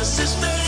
your sister.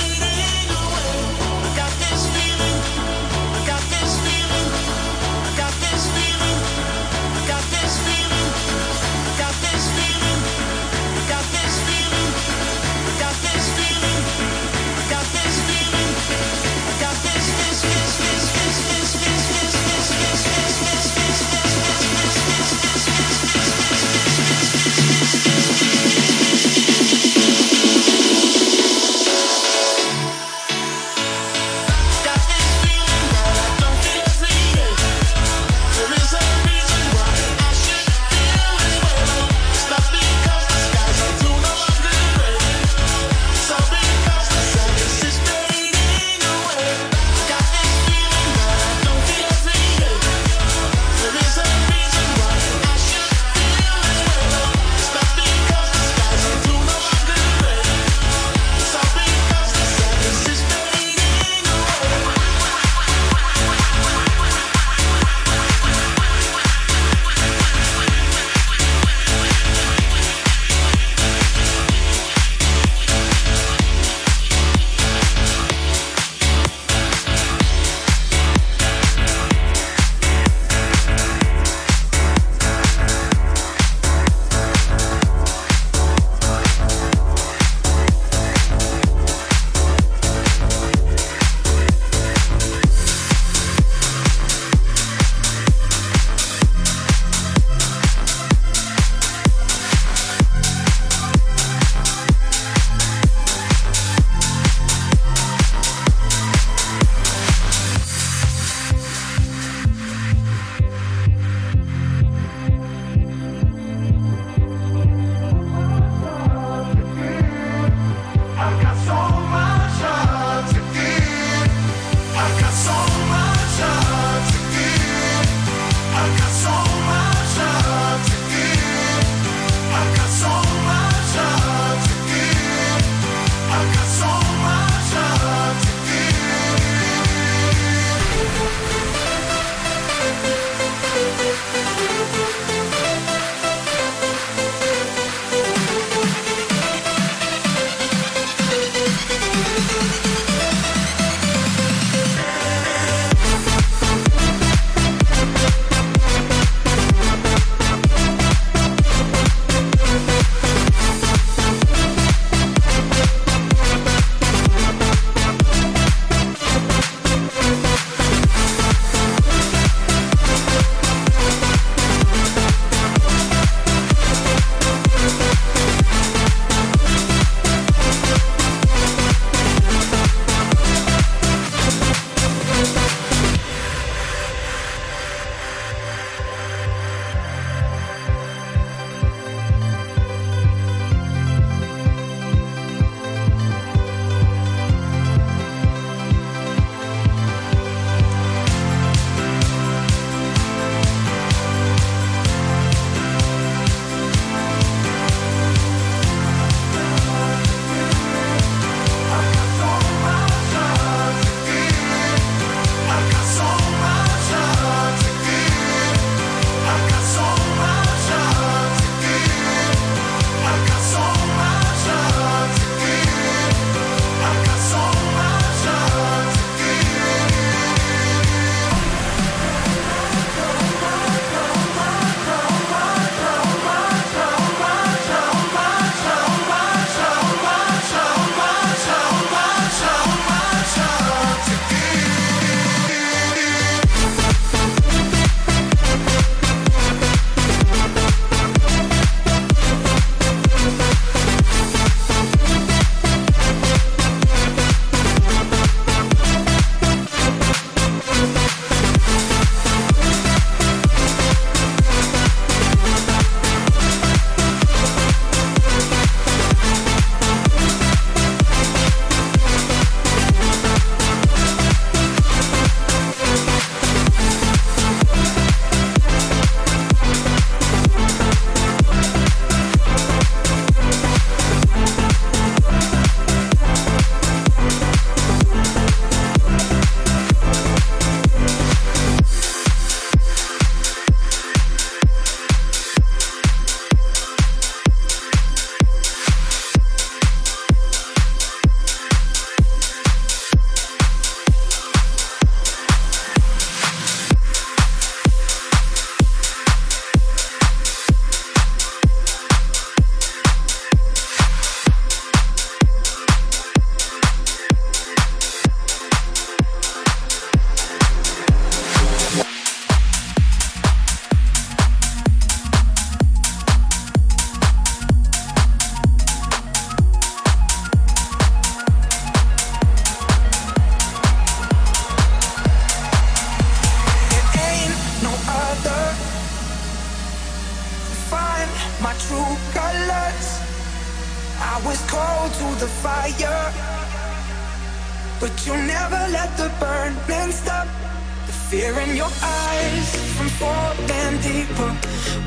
Fear in your eyes from falling deeper,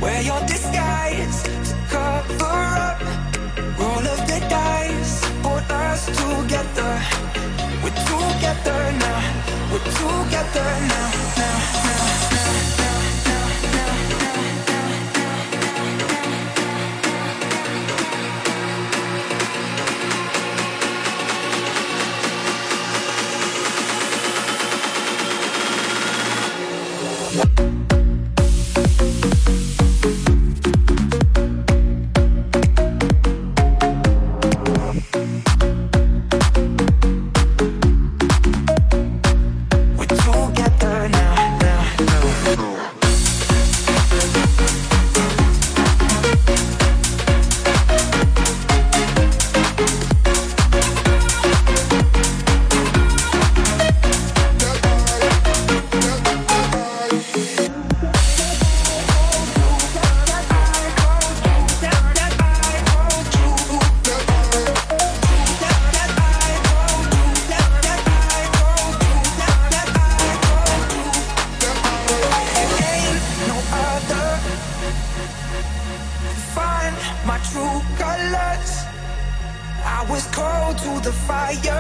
wear your disguise to cover up. Roll of the dice, put us together. We're together now. We're together now, now, now, now.